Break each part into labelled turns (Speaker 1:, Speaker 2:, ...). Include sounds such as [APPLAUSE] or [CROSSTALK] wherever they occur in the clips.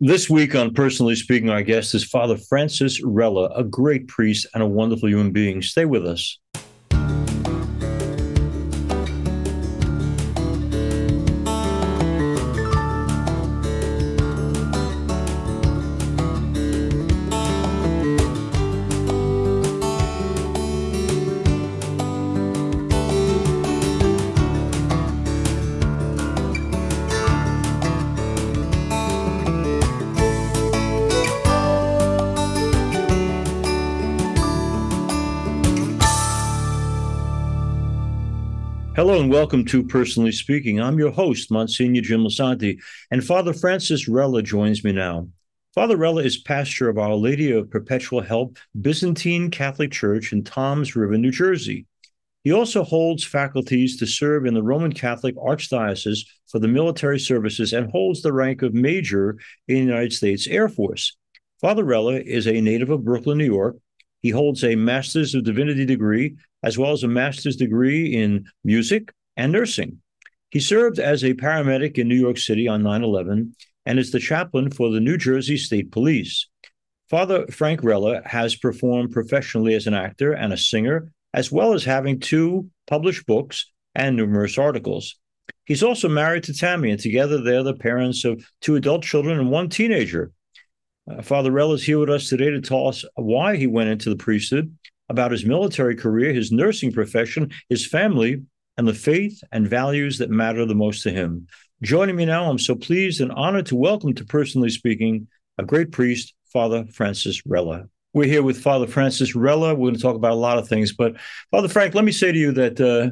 Speaker 1: This week on Personally Speaking, our guest is Father Francis Rella, a great priest and a wonderful human being. Stay with us. Welcome to Personally Speaking. I'm your host, Monsignor Jim Lisante, and Father Francis Rella joins me now. Father Rella is pastor of Our Lady of Perpetual Help Byzantine Catholic Church in Toms River, New Jersey. He also holds faculties to serve in the Roman Catholic Archdiocese for the military services and holds the rank of Major in the United States Air Force. Father Rella is a native of Brooklyn, New York. He holds a Master's of Divinity degree as well as a master's degree in music and nursing. He served as a paramedic in New York City on 9 11 and is the chaplain for the New Jersey State Police. Father Frank Rella has performed professionally as an actor and a singer, as well as having two published books and numerous articles. He's also married to Tammy, and together they're the parents of two adult children and one teenager. Uh, Father Rella is here with us today to tell us why he went into the priesthood about his military career, his nursing profession, his family, and the faith and values that matter the most to him. Joining me now, I'm so pleased and honored to welcome to Personally Speaking a great priest, Father Francis Rella. We're here with Father Francis Rella. We're going to talk about a lot of things, but Father Frank, let me say to you that uh,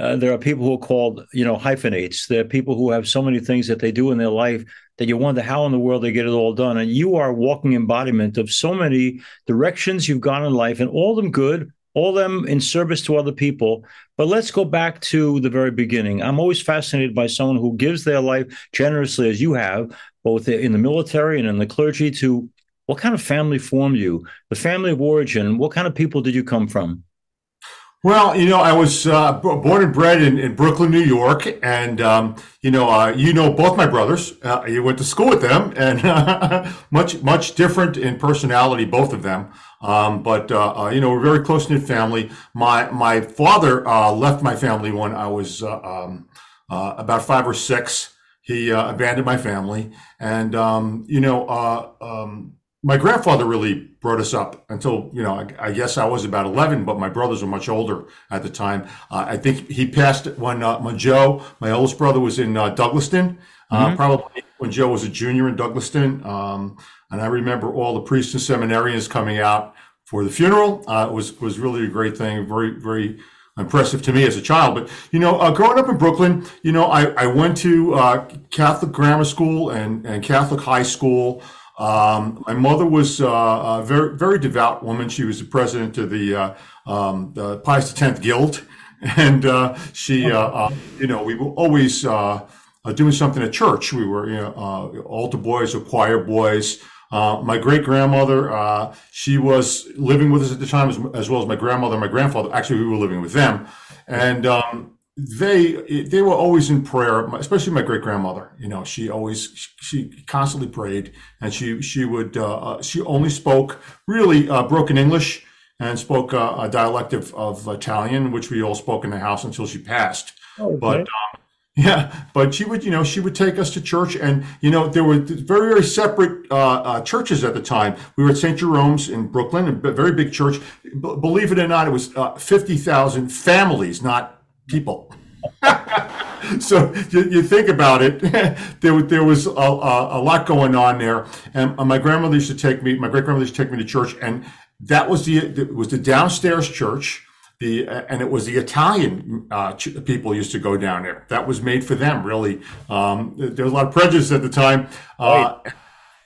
Speaker 1: uh, there are people who are called, you know, hyphenates. There are people who have so many things that they do in their life that you wonder how in the world they get it all done. And you are a walking embodiment of so many directions you've gone in life, and all of them good, all them in service to other people. But let's go back to the very beginning. I'm always fascinated by someone who gives their life generously, as you have, both in the military and in the clergy, to what kind of family formed you, the family of origin, what kind of people did you come from?
Speaker 2: Well, you know, I was uh, born and bred in, in, Brooklyn, New York, and um, you know, uh, you know both my brothers. Uh, you went to school with them, and [LAUGHS] much much different in personality, both of them. Um, but uh, uh, you know, we're very close knit family. My my father uh, left my family when I was um, about five or six. He abandoned my family, and um, you know um, my grandfather really brought us up until you know I, I, guess I was about 11 but my brothers were much older at the time. Uh, I think he passed when uh, when Joe my oldest brother was in uh, Douglaston. Uh, mm-hmm. probably when Joe was a junior in Douglaston. Um, and I remember all the priests and seminarians coming out for the funeral. Uh, it was was really a great thing very very impressive to me as a child. But you know uh, growing up in Brooklyn you know I, I went to Catholic grammar school and, and Catholic high school um, my mother was uh, a very, very devout woman. She was the president of the, uh, um, the Pius X Guild. [LAUGHS] And uh, she, uh, uh, you know, we were always uh, doing something at church. We were, you know, altar boys or choir boys. my great grandmother, she was living with us at the time, as, as, well as my grandmother and my grandfather. Actually, we were living with them. And um, they they were always in prayer especially my great grandmother you know she always she constantly prayed and she she would uh, uh, she only spoke really uh, broken english and spoke uh, a dialect of, of italian which we all spoke in the house until she passed. Oh, okay. but um, yeah but she would you know she would take us to church and you know there were very very separate uh, uh, churches at the time. We were at st jerome's in brooklyn a very big church. B- believe it or not it was 50000 families not people. [LAUGHS] so you, you, think about it, [LAUGHS] there, there was a, a, a, lot going on there. And my grandmother used to take me, my great grandmother used to take me to church, and that was the it was the downstairs church. The and it was the Italian uh, ch- people used to go down there. That was made for them, really. Um, there was a lot of prejudice at the time. Uh,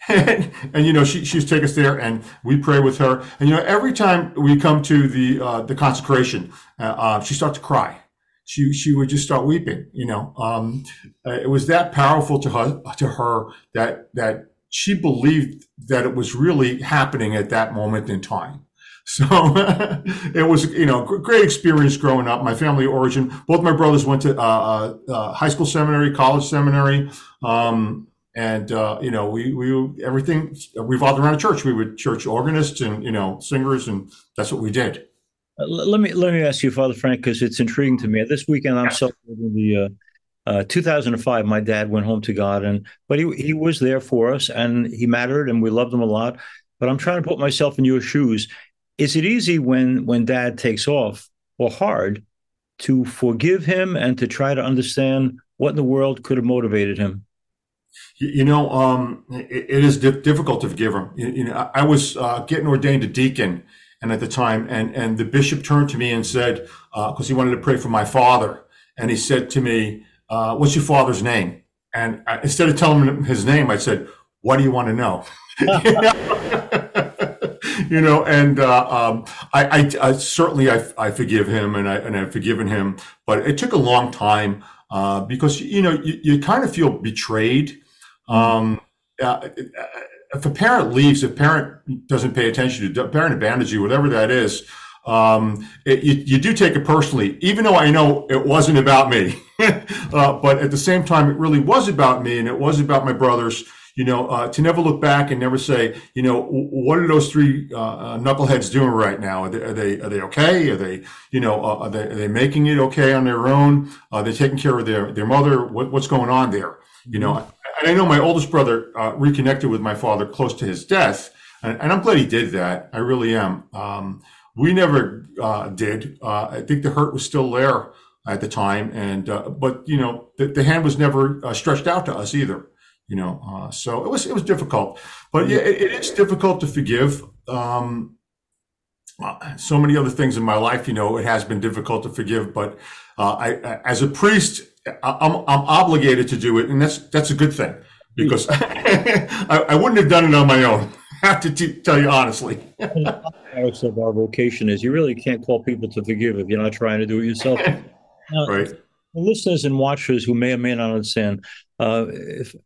Speaker 2: and, [LAUGHS] and, you know she she's take us there and we pray with her and you know every time we come to the uh, the consecration uh, uh she starts to cry she she would just start weeping. You know, um, uh, it was that powerful to her to her that that she believed that it was really happening at that moment in time. [LAUGHS] So it was, you know, great experience growing up. My family origin, both my brothers went to uh, uh, uh, high school seminary, college seminary. Um, and uh, you know, we we everything revolved around a church. We were church organists and you know singers, and that's what we did.
Speaker 1: Uh, let me let me ask you, Father Frank, because it's intriguing to me. This weekend, I'm celebrating the. Uh, uh, 2005, my dad went home to God, and but he he was there for us, and he mattered, and we loved him a lot. But I'm trying to put myself in your shoes. Is it easy when when Dad takes off, or hard, to forgive him and to try to understand what in the world could have motivated him?
Speaker 2: You know, um, it, it is difficult to forgive him. You, you know, I, I was uh, getting ordained a deacon, and at the time, and and the bishop turned to me and said, because uh, he wanted to pray for my father, and he said to me, uh, "What's your father's name?" And I, instead of telling him his name, I said, "What do you want to know?" [LAUGHS] you know, and uh, um, I, I, I, certainly I, I forgive him, and I and I've forgiven him, but it took a long time uh, because you know you, you kind of feel betrayed. Um, uh, if a parent leaves, if a parent doesn't pay attention to parent abandons you, whatever that is, um, it, you, you, do take it personally, even though I know it wasn't about me. [LAUGHS] uh, but at the same time, it really was about me, and it was about my brothers you know, uh, to never look back and never say, you know, what are those three uh, uh, knuckleheads doing right now? Are they, are they, are they okay? Are they, you know, uh, are, they, are they making it okay on their own? Are they taking care of their, their mother? What, what's going on there? You know, mm-hmm. And I know my oldest brother uh, reconnected with my father close to his death, and, and I'm glad he did that. I really am. Um, we never uh, did. I think the hurt was still there at the time, and but you know, the, the hand was never stretched out to us either you know uh, so it was it was difficult but yeah it, it is difficult to forgive um, uh, so many other things in my life you know it has been difficult to forgive but uh, I, as a priest I'm, I'm obligated to do it and that's that's a good thing because [LAUGHS] I, I, wouldn't have done it on my own [LAUGHS] I have to t- tell you honestly [LAUGHS]
Speaker 1: of our vocation is you really can't call people to forgive if you're not trying to do it yourself
Speaker 2: now, right
Speaker 1: listeners and watchers who may or may not understand uh,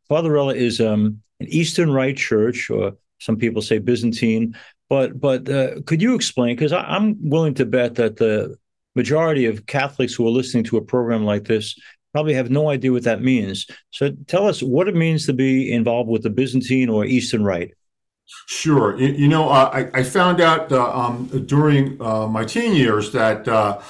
Speaker 1: Father Rella is um, an Eastern Rite church, or some people say Byzantine. But but uh, could you explain? Because I'm willing to bet that the majority of Catholics who are listening to a program like this probably have no idea what that means. So tell us what it means to be involved with the Byzantine or Eastern Rite.
Speaker 2: Sure. You, know, uh, I, I, found out uh, um, during uh, my teen years that uh,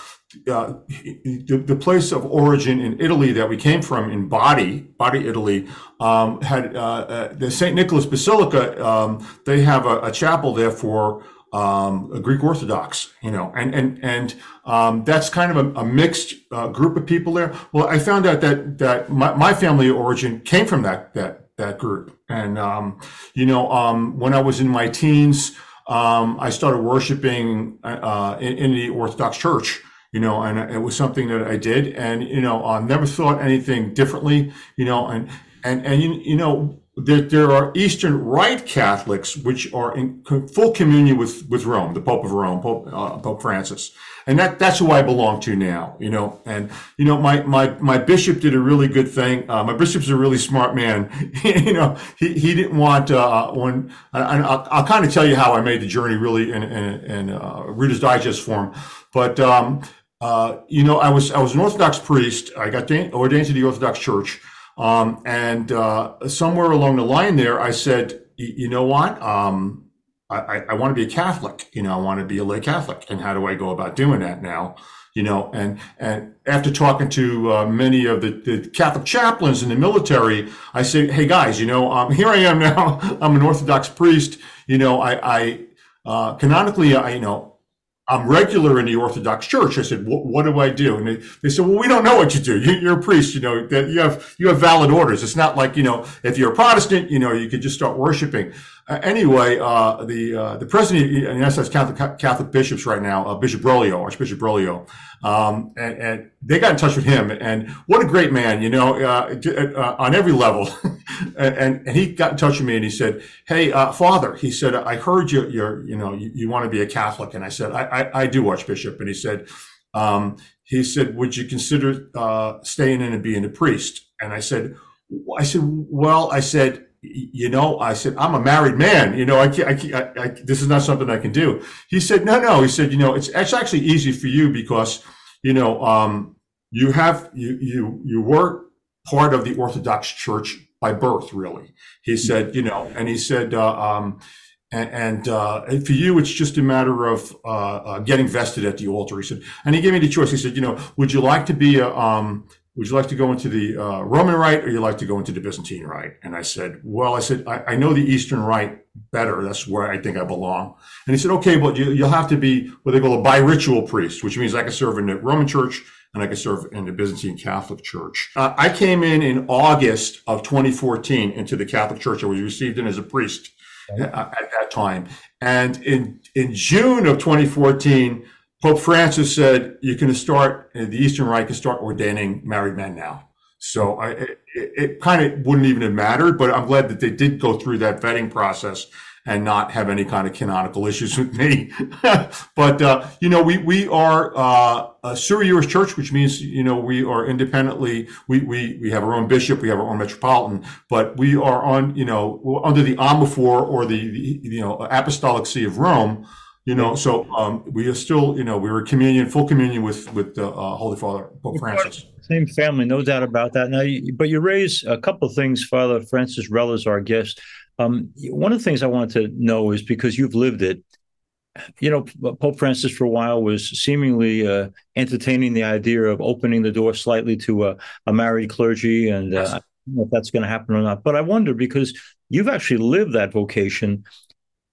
Speaker 2: uh, the, the, place of origin in Italy that we came from in Bari, Bari, Italy, um, had uh, the St. Nicholas Basilica. Um, they have a, a, chapel there for um, Greek Orthodox, you know, and and and um, that's kind of a, a mixed uh, group of people there. Well, I found out that that my, my family origin came from that that that group, and um, you know, um, when I was in my teens. I started worshiping uh, in, in the Orthodox Church, you know, and it was something that I did, and you know, I never thought anything differently, you know, and and and you, you know, there, there are Eastern Rite Catholics which are in full communion with with Rome, the Pope of Rome, Pope, uh, Pope Francis, and that that's who I belong to now, you know, and you know, my my my bishop did a really good thing. Uh, my bishop's a really smart man, [LAUGHS] you know, he he didn't want uh, when, and I'll, I'll kind of tell you how I made the journey really in in, in uh, Reader's Digest form, but um, uh, you know, I was I was an Orthodox priest. I got ordained to the Orthodox Church, um, and uh, somewhere along the line there, I said, you know what? Um, I, I want to be a Catholic. You know, I want to be a lay Catholic, and how do I go about doing that now? You know, and and after talking to uh, many of the, the, Catholic chaplains in the military, I said, hey guys, you know, um, [LAUGHS] here I am now. I'm an Orthodox priest. You know, I, I uh, canonically, I you know I'm regular in the Orthodox Church. I said, what, do I do? And they, they said, well, we don't know what you do. You, are a priest, you know, that you have, you have valid orders. It's not like, you know, if you're a Protestant, you know, you could just start worshiping. Uh, anyway, uh, the, uh, the president of the United States Catholic, Catholic bishops right now, uh, Bishop Broglio, Archbishop Broglio, um, and, and, they got in touch with him and what a great man, you know, uh, uh, on every level. [LAUGHS] and, and he got in touch with me and he said, Hey, father, he said, I heard you, you're, you know, you, you want to be a Catholic. And I said, I, I, I do, Archbishop. And he said, um, he said, would you consider, staying in and being a priest? And I said, I said, well, I said, you know, I said, I'm a married man. You know, I can't, I, can't, I, I, this is not something I can do. He said, no, no. He said, you know, it's, it's actually easy for you because, you know, um, you have, you, you, you were part of the Orthodox Church by birth, really. He said, you know, and he said, uh, um, and, and, uh, for you, it's just a matter of uh, uh, getting vested at the altar. He said, and he gave me the choice. He said, you know, would you like to be a, um, would you like to go into the uh, Roman Rite or you like to go into the Byzantine Rite? And I said, well, I said, I, I, know the Eastern Rite better. That's where I think I belong. And he said, okay, but you, will have to be what they call a bi-ritual priest, which means I can serve in the Roman Church and I can serve in the Byzantine Catholic Church. Uh, I came in in August of 2014 into the Catholic Church. I was received in as a priest okay. at, at that time. And in, in June of 2014, Pope Francis said, you can start, the Eastern Rite can start ordaining married men now. So I, it, it kind of wouldn't even have mattered, but I'm glad that they did go through that vetting process and not have any kind of canonical issues with me. [LAUGHS] but, uh, you know, we, we are, uh, a sui iuris church, which means, you know, we are independently, we, we, we have our own bishop, we have our own metropolitan, but we are on, you know, under the Omophorion or the, the you know, Apostolic See of Rome. You know, so um, we are still, you know, we were communion, full communion with with the uh, Holy Father Pope Francis.
Speaker 1: Same family, no doubt about that. Now, but you raise a couple of things, Father Francis Rella is our guest. Um, one of the things I wanted to know is because you've lived it. You know, Pope Francis for a while was seemingly uh, entertaining the idea of opening the door slightly to a, a married clergy, and uh, yes. I don't know if that's going to happen or not. But I wonder because you've actually lived that vocation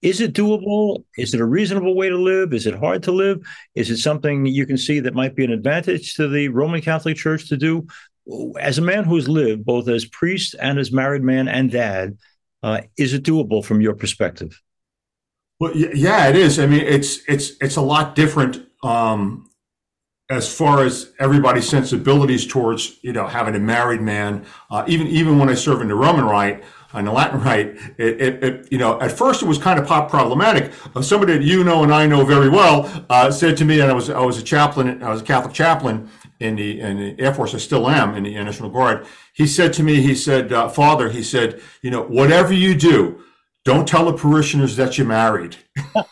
Speaker 1: is it doable? Is it a reasonable way to live? Is it hard to live? Is it something you can see that might be an advantage to the Roman Catholic Church to do? As a man who's lived both as priest and as married man and dad, uh, is it doable from your perspective?
Speaker 2: Well, yeah, it is. I mean, it's it's it's a lot different um, as far as everybody's sensibilities towards you know having a married man. Uh, even even when I serve in the Roman Rite on the Latin [LAUGHS] Rite, it, it, it, you know, at first it was kind of pop problematic. Uh, somebody that you know and I know very well uh, said to me, and I was I was a chaplain, I was a Catholic chaplain in the in the Air Force. I still am in the National Guard. He said to me, he said, uh, Father, he said, you know, whatever you do, don't tell the parishioners that you're married.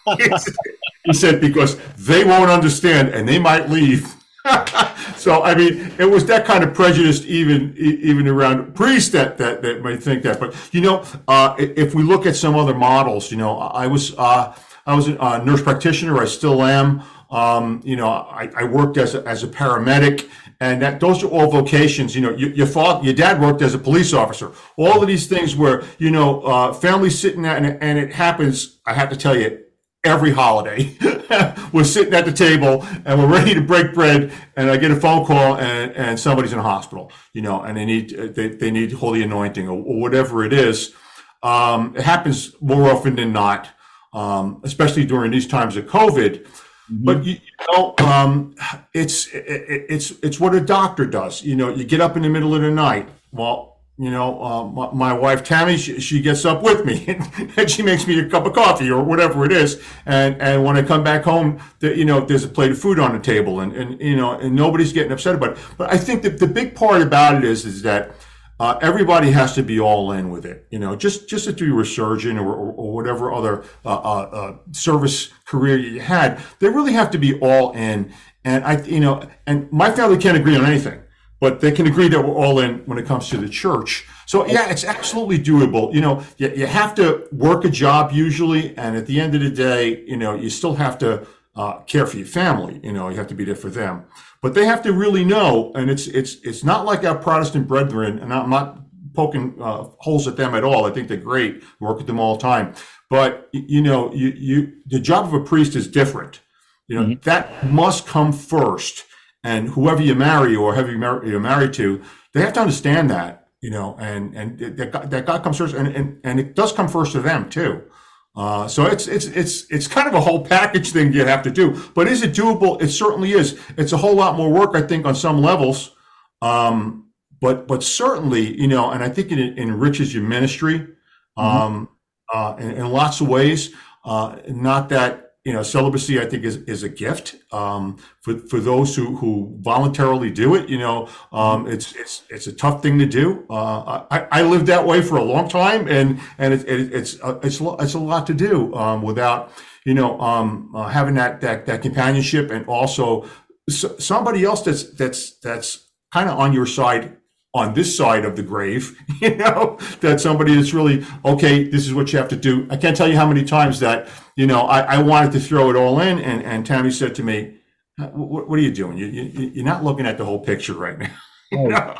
Speaker 2: [LAUGHS] he said because they won't understand and they might leave. [LAUGHS] so I mean, it was that kind of prejudice even even around priests that that, that might think that. But you know, uh, if we look at some other models, you know, I was uh, I was a nurse practitioner. I still am. Um, you know, I, I, worked as a, as a paramedic, and that those are all vocations. You know, your, your father, your dad worked as a police officer. All of these things where you know, uh, families sitting there, and, and it happens. I have to tell you, every holiday. [LAUGHS] we're sitting at the table and we're ready to break bread, and I get a phone call and, and somebody's in a hospital, you know, and they need they, they need holy anointing or, or whatever it is. Um, it happens more often than not, um, especially during these times of COVID. Mm-hmm. But you, you know, um, it's it, it's it's what a doctor does. You know, you get up in the middle of the night. Well, you know, uh, my, my, wife Tammy, she, she, gets up with me [LAUGHS] and she makes me a cup of coffee or whatever it is. And and when I come back home, you know, there's a plate of food on the table, and, and you know, and nobody's getting upset about it. But I think that the big part about it is is that uh, everybody has to be all in with it. You know, just just if you were a surgeon or, or, or whatever other uh, uh, uh, service career you had, they really have to be all in. And I, you know, and my family can't agree on anything but they can agree that we're all in when it comes to the church. So yeah, it's absolutely doable. You know, you, you have to work a job usually, and at the end of the day, you know, you still have to uh, care for your family. You know, you have to be there for them, but they have to really know. And it's it's it's not like our Protestant brethren, and I'm not poking uh, holes at them at all. I think they're great. I work with them all the time, but you know, you you the job of a priest is different. You know, mm-hmm. that must come first and whoever you marry or whoever you're married to, they have to understand that, you know, and, and that God, that God comes first and, and, and it does come first to them too. Uh, so it's, it's, it's, it's kind of a whole package thing you have to do, but is it doable? It certainly is. It's a whole lot more work, I think, on some levels. Um, but, but certainly, you know, and I think it enriches your ministry, mm-hmm. um, mm-hmm. uh, in, in, lots of ways. Uh, not that, you know, celibacy, I think, is, is a gift um, for, for those who, who voluntarily do it. You know, um, it's it's it's a tough thing to do. Uh, I, I lived that way for a long time, and and it, it, it's uh, it's it's a lot to do um, without you know um, uh, having that that that companionship and also somebody else that's that's that's kind of on your side on this side of the grave, [LAUGHS] you know, that somebody is really, okay, this is what you have to do. I can't tell you how many times that, you know, I, I wanted to throw it all in. And, and Tammy said to me, what, what are you doing? You, you, you're not looking at the whole picture right now. [LAUGHS] you know?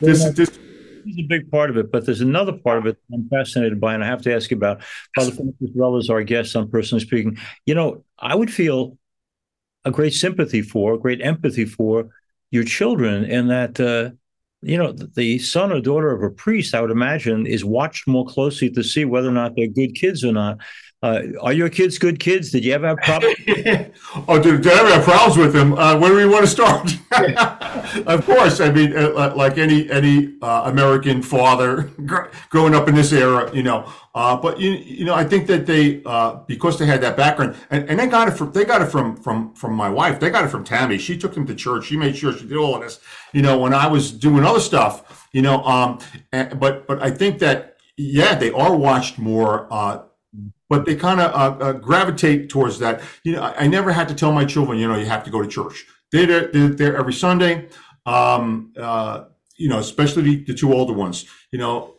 Speaker 1: this, this is a big part of it, but there's another part of it I'm fascinated by, and I have to ask you about. Father Francis Rella is our guest on Personally Speaking. You know, I would feel a great sympathy for, great empathy for your children, in that uh, you know, the son or daughter of a priest, I would imagine, is watched more closely to see whether or not they're good kids or not. Uh, are your kids good kids? Did you ever have problems? [LAUGHS]
Speaker 2: oh, did, did I ever have problems with them? Uh, where do we want to start? [LAUGHS] of course, I mean, uh, like any any uh, American father [LAUGHS] growing up in this era, you know. Uh, but you you know, I think that they uh, because they had that background, and, and they got it from they got it from from from my wife. They got it from Tammy. She took them to church. She made sure she did all of this. You know, when I was doing other stuff, you know. Um, and, but but I think that yeah, they are watched more but they kind of uh, uh, gravitate towards that. You know, I, I, never had to tell my children, you know, you have to go to church. They're they're there every Sunday. Um, uh, you know, especially the, the, two older ones. You know,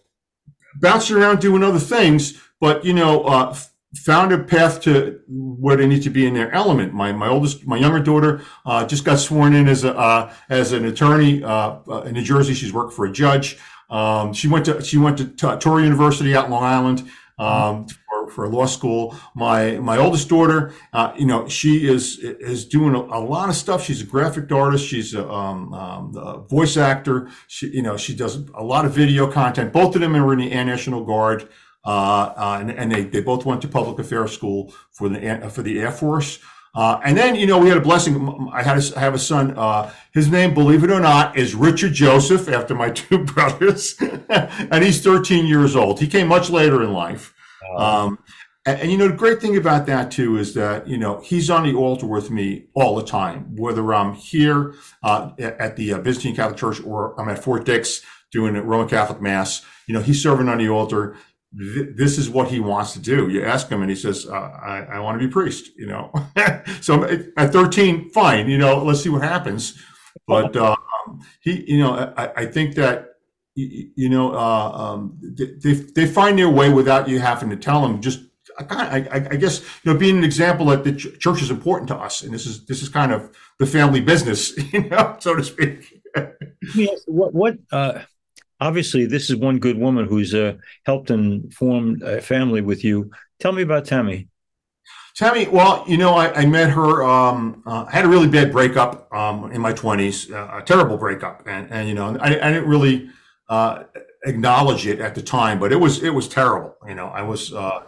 Speaker 2: bouncing around doing other things, but you know, uh, found a path to where they need to be in their element. My my oldest, my younger daughter, uh, just got sworn in as a uh, as an attorney in New Jersey. She's worked for a judge. Um, she went to she went to Touro University out in Long Island um, for, for law school. My my oldest daughter, uh, you know, she is is doing a, a, lot of stuff. She's a graphic artist. She's a, um, um, a, voice actor. She you know she does a lot of video content. Both of them are in the Air National Guard, uh, uh, and, and they, they both went to public affairs school for the for the Air Force. Uh, and then, you know, we had a blessing. I had a, I have a son. Uh, his name, believe it or not, is Richard Joseph, after my [LAUGHS] two brothers, [LAUGHS] and he's 13 years old. He came much later in life. Um, and, and, you know, the great thing about that too is that you know he's on the altar with me all the time, whether I'm here uh, at the uh, Byzantine Catholic Church or I'm at Fort Dix doing a Roman Catholic Mass. You know, he's serving on the altar this is what he wants to do. You ask him and he says, uh, I, I want to be priest, you know. [LAUGHS] so at 13, fine, you know, let's see what happens. But uh, he, you know, I, I think that, you know, uh, um, they, they find their way without you having to tell them. Just, I, I, guess, you know, being an example that the church is important to us. And this is, this is kind of the family business, [LAUGHS] you know, so to speak.
Speaker 1: yes. What, what, uh, obviously this is one good woman who's uh, helped and formed a family with you. Tell me about Tammy.
Speaker 2: Tammy, well, you know, I, I met her. Um, uh, I had a really bad breakup um, in my twenties, uh, a terrible breakup, and and you know, I, I didn't really uh, acknowledge it at the time, but it was it was terrible. You know, I was uh,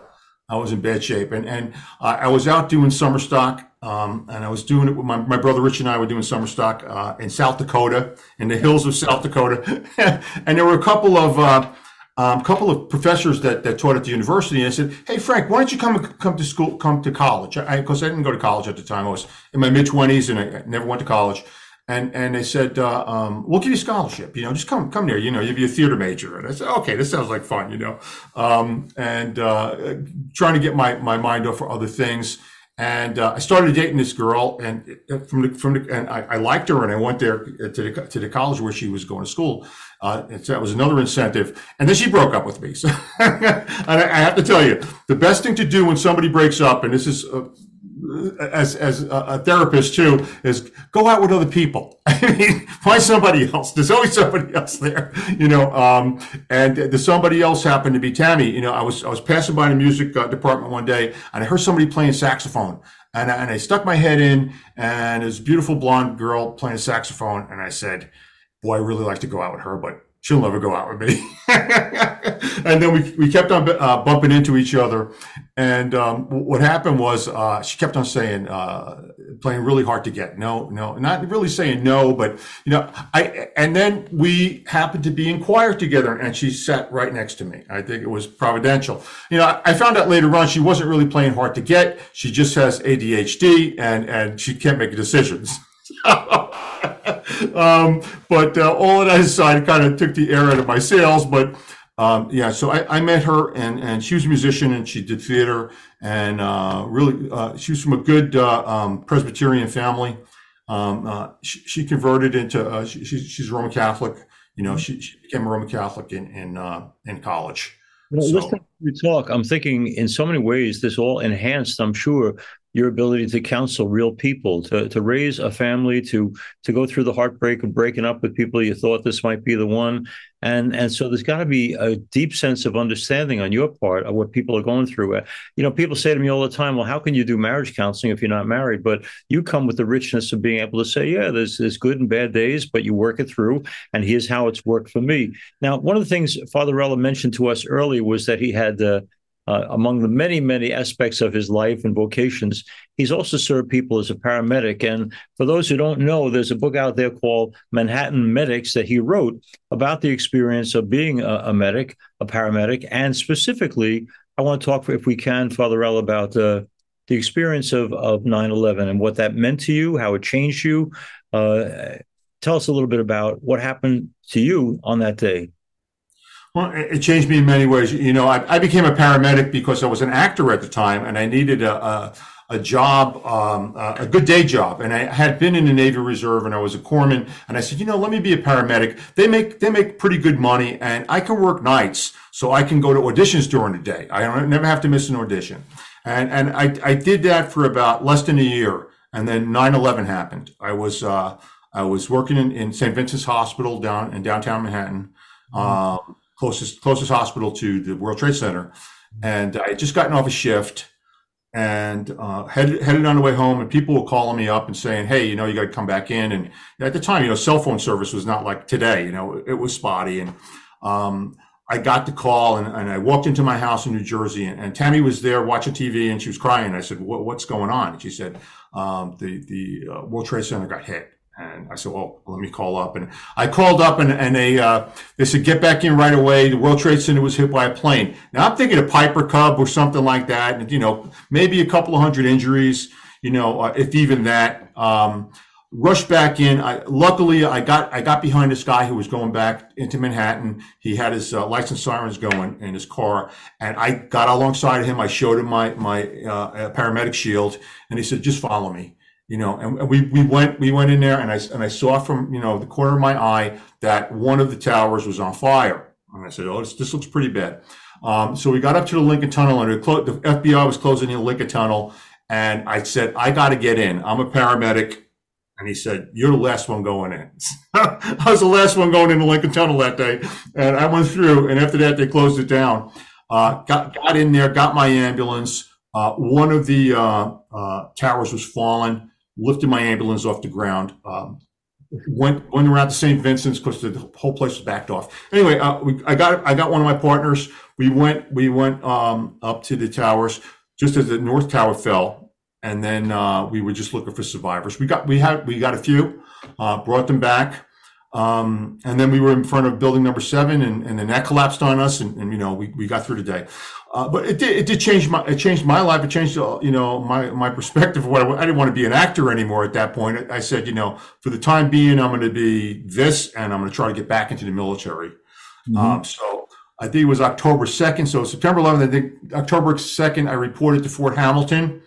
Speaker 2: I was in bad shape, and and I was out doing summer stock um, and I was doing it with my, my brother Rich and I were doing summer stock uh, in South Dakota, in the hills of South Dakota. [LAUGHS] and there were a couple of uh, um, couple of professors that, that taught at the university. And I said, "Hey Frank, why don't you come come to school, come to college?" Because I, I, didn't go to college at the time. I was in my mid twenties and I never went to college. And and they said, uh, um, "We'll give you a scholarship. You know, just come come there. You know, you'll be a theater major." And I said, "Okay, this sounds like fun." You know, um, and uh, trying to get my my mind off for other things. And uh, I started dating this girl, and uh, from the from the, and I, I, liked her, and I went there to the to the college where she was going to school. Uh, and so that was another incentive. And then she broke up with me. [LAUGHS] So, I, I, have to tell you, the best thing to do when somebody breaks up, and this is uh, as as a therapist too is go out with other people. [LAUGHS] I mean, find somebody else. There's always somebody else there, you know. Um, and the somebody else happened to be Tammy. You know, I was I was passing by the music uh, department one day, and I heard somebody playing saxophone, and I, and I stuck my head in, and this beautiful blonde girl playing saxophone, and I said, "Boy, I really like to go out with her, but she'll never go out with me. [LAUGHS] and then we, we kept on uh, bumping into each other. And um, what happened was uh, she kept on saying, uh, playing really hard to get. No, no, not really saying no, but you know, I, and then we happened to be in choir together and she sat right next to me. I think it was providential. You know, I found out later on she wasn't really playing hard to get. She just has ADHD and, and she can't make decisions. [LAUGHS] [LAUGHS] um, but uh, all of that aside, kind of took the air out of my sails. But um, yeah, so I, I, met her, and and she was a musician, and she did theater, and uh, really, uh, she was from a good uh, um, Presbyterian family. Um, uh, she, she, converted into uh, she, she's Roman Catholic, You know, she, she became a Roman Catholic in in uh, in college.
Speaker 1: Well, so, listening to you talk, I'm thinking in so many ways this all enhanced, I'm sure, your ability to counsel real people, to to raise a family, to to go through the heartbreak of breaking up with people you thought this might be the one, and and so there's got to be a deep sense of understanding on your part of what people are going through. Uh, you know, people say to me all the time, "Well, how can you do marriage counseling if you're not married?" But you come with the richness of being able to say, "Yeah, there's there's good and bad days, but you work it through, and here's how it's worked for me." Now, one of the things Father Rella mentioned to us earlier was that he had. Uh, uh, among the many, many aspects of his life and vocations, he's also served people as a paramedic. And for those who don't know, there's a book out there called Manhattan Medics that he wrote about the experience of being a, a medic, a paramedic. And specifically, I want to talk, if we can, Father L, about uh, the experience of, of 9-11 and what that meant to you, how it changed you. Uh, tell us a little bit about what happened to you on that day.
Speaker 2: Well, it changed me in many ways. You know, I, I, became a paramedic because I was an actor at the time, and I needed a a, a job, um, a good day job. And I had been in the Navy Reserve, and I was a corpsman. And I said, you know, let me be a paramedic. They make they make pretty good money, and I can work nights, so I can go to auditions during the day. I don't never have to miss an audition. And and I I did that for about less than a year, and then 9/11 happened. I was uh, I was working in, in St. Vincent's Hospital down in downtown Manhattan. Um, closest closest hospital to the World Trade Center, and I had just gotten off a shift and uh, headed headed on the way home, and people were calling me up and saying, "Hey, you know, you got to come back in." And at the time, you know, cell phone service was not like today. You know, it was spotty, and um, I got the call, and, and, I walked into my house in New Jersey, and, and, Tammy was there watching TV, and she was crying. I said, "What's going on?" And she said, um, "The the uh, World Trade Center got hit." And I said, well, let me call up. And I called up and, and they, uh, they said, get back in right away. The World Trade Center was hit by a plane. Now I'm thinking a Piper Cub or something like that. And, you know, maybe a couple of hundred injuries, you know, uh, if even that. Um, rushed back in. I, luckily, I got I got behind this guy who was going back into Manhattan. He had his uh, license sirens going in his car, and I got alongside of him. I showed him my my uh, paramedic shield, and he said, "Just follow me." You know, and we, we went, we went in there and I, and I saw from, you know, the corner of my eye that one of the towers was on fire. And I said, oh, this, this looks pretty bad. Um, so we got up to the Lincoln Tunnel and clo- the FBI was closing the Lincoln Tunnel. And I said, I got to get in. I'm a paramedic. And he said, you're the last one going in. [LAUGHS] I was the last one going in the Lincoln Tunnel that day. And I went through and after that, they closed it down. Uh, got, got in there, got my ambulance. Uh, one of the uh, uh towers was fallen lifted my ambulance off the ground. Um, went went around to St. Vincent's because the whole place was backed off. Anyway, uh, we, I got I got one of my partners. We went we went um, up to the towers just as the north tower fell, and then uh, we were just looking for survivors. We got we had we got a few, uh, brought them back. Um, and then we were in front of building number seven and, and then that collapsed on us and, and you know, we, we got through today. Uh, but it did, it did change my, it changed my life. It changed, uh, you know, my, my perspective of what I, I, didn't want to be an actor anymore at that point. I said, you know, for the time being, I'm going to be this and I'm going to try to get back into the military. Mm-hmm. Um, so I think it was October 2nd. So September 11th, I think October 2nd, I reported to Fort Hamilton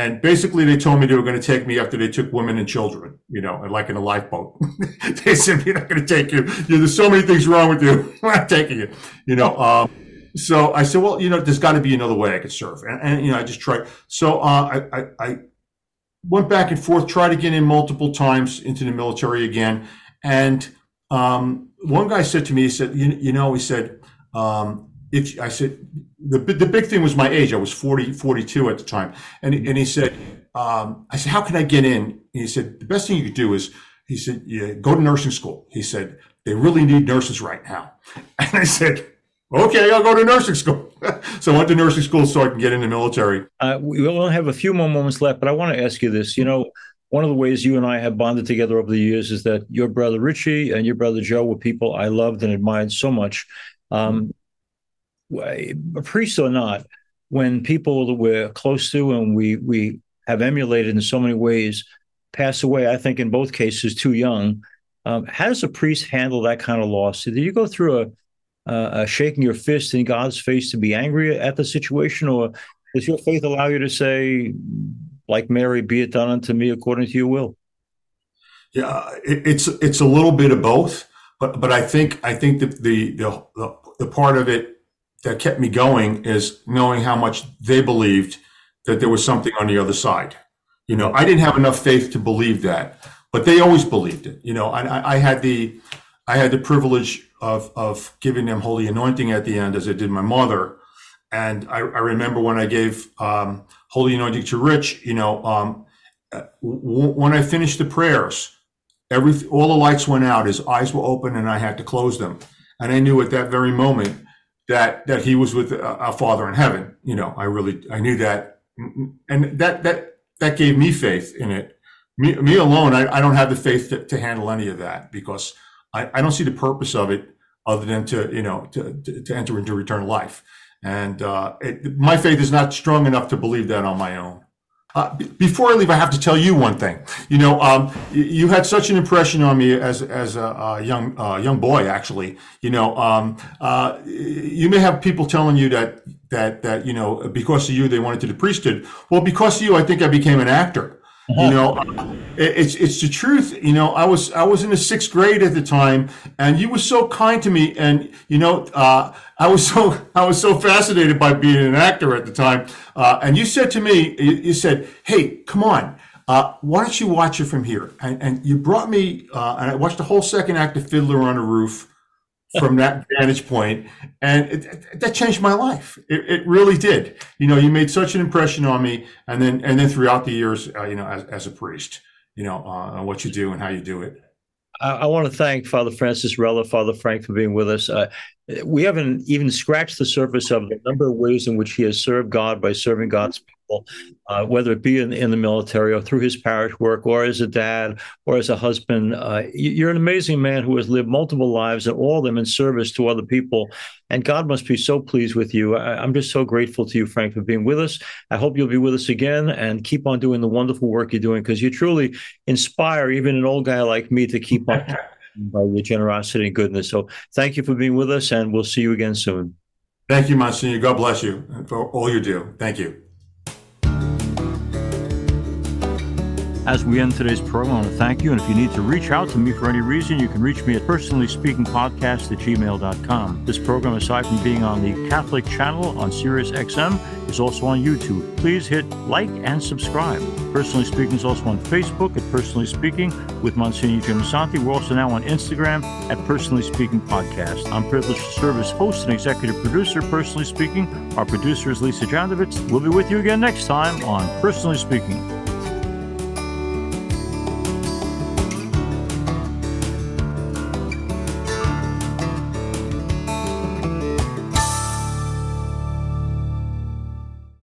Speaker 2: and basically, they told me they were going to take me after they took women and children, you know, and like in a lifeboat. [LAUGHS] they said, we're not going to take you. you know, there's so many things wrong with you. [LAUGHS] we're not taking you, you know. Um, so I said, well, you know, there's got to be another way I could serve. And, and you know, I just tried. So uh, I, I, I went back and forth, tried get in multiple times into the military again. And um, one guy said to me, he said, you, you know, he said, um, if I said the the big thing was my age. I was 40, 42 at the time, and and he said, um, I said, how can I get in? And he said, the best thing you could do is, he said, yeah, go to nursing school. He said, they really need nurses right now, [LAUGHS] and I said. Okay, I'll go to nursing school. [LAUGHS] so I went to nursing school so I can get in the military.
Speaker 1: Uh, we only have a few more moments left, but I want to ask you this. You know, one of the ways you and I have bonded together over the years is that your brother Richie and your brother Joe were people I loved and admired so much. Um, a priest or not, when people that we're close to and we we have emulated in so many ways pass away, I think in both cases too young. Um, how does a priest handle that kind of loss? Do you go through a, a, shaking your fist in God's face to be angry at the situation, or does your faith allow you to say, like Mary, be it done unto me according to your will?
Speaker 2: Yeah, it, it's it's a little bit of both. but but I think I think the the the, the part of it that kept me going is knowing how much they believed that there was something on the other side. You know, I didn't have enough faith to believe that, but they always believed it. You know, I, I had the I had the privilege of of giving them holy anointing at the end, as I did my mother. And I, I remember when I gave um, holy anointing to Rich. You know, um, w- when I finished the prayers, every all the lights went out. His eyes were open, and I had to close them. And I knew at that very moment that that he was with our Father in heaven. You know, I really I knew that, and that that that gave me faith in it. Me, me alone, I, I don't have the faith to, to handle any of that because I, I don't see the purpose of it other than to you know to, to, to enter into eternal life. And uh, it, my faith is not strong enough to believe that on my own. Uh, b- before I leave, I have to tell you one thing. You know, um, you, you, had such an impression on me as as a, a young uh, young boy. Actually, you know, um, uh, you may have people telling you that that that you know because of you they wanted to the priesthood. Well, because of you, I think I became an actor. Uh-huh. You know, it's it's the truth. You know, I was I was in the sixth grade at the time, and you were so kind to me, and you know, uh, I was [LAUGHS] so I was so fascinated by being an actor at the time. Uh, and you said to me, you, you said, "Hey, come on." Uh, why don't you watch it from here? And, and you brought me, uh, and I watched the whole second act of Fiddler on the Roof from that vantage point, and it, it, that changed my life. It, it, really did. You know, you made such an impression on me, and then and then throughout the years, uh, you know, as, as a priest, you know, uh, what you do and how you do it.
Speaker 1: I, I, want to thank Father Francis Rella, Father Frank, for being with us. Uh, we haven't even scratched the surface of the number of ways in which he has served God by serving God's people uh, whether it be in, in the military or through his parish work or as a dad or as a husband. Uh, you're an amazing man who has lived multiple lives and all of them in service to other people. And God must be so pleased with you. I, am just so grateful to you, Frank, for being with us. I hope you'll be with us again and keep on doing the wonderful work you're doing because you truly inspire even an old guy like me to keep on [LAUGHS] by your generosity and goodness. So thank you for being with us, and we'll see you again soon.
Speaker 2: Thank you, Monsignor. God bless you for all you do. Thank you.
Speaker 1: As we end today's program, I want to thank you. And if you need to reach out to me for any reason, you can reach me at personallyspeakingpodcast at gmail.com. This program, aside from being on the Catholic channel on Sirius XM, is also on YouTube. Please hit like and subscribe. Personally Speaking is also on Facebook at Personally Speaking with Monsignor Jim Lisante. We're also now on Instagram at Personally Speaking Podcast. I'm privileged to serve as host and executive producer, Personally Speaking. Our producer is Lisa Jandovitz. We'll be with you again next time on Personally Speaking.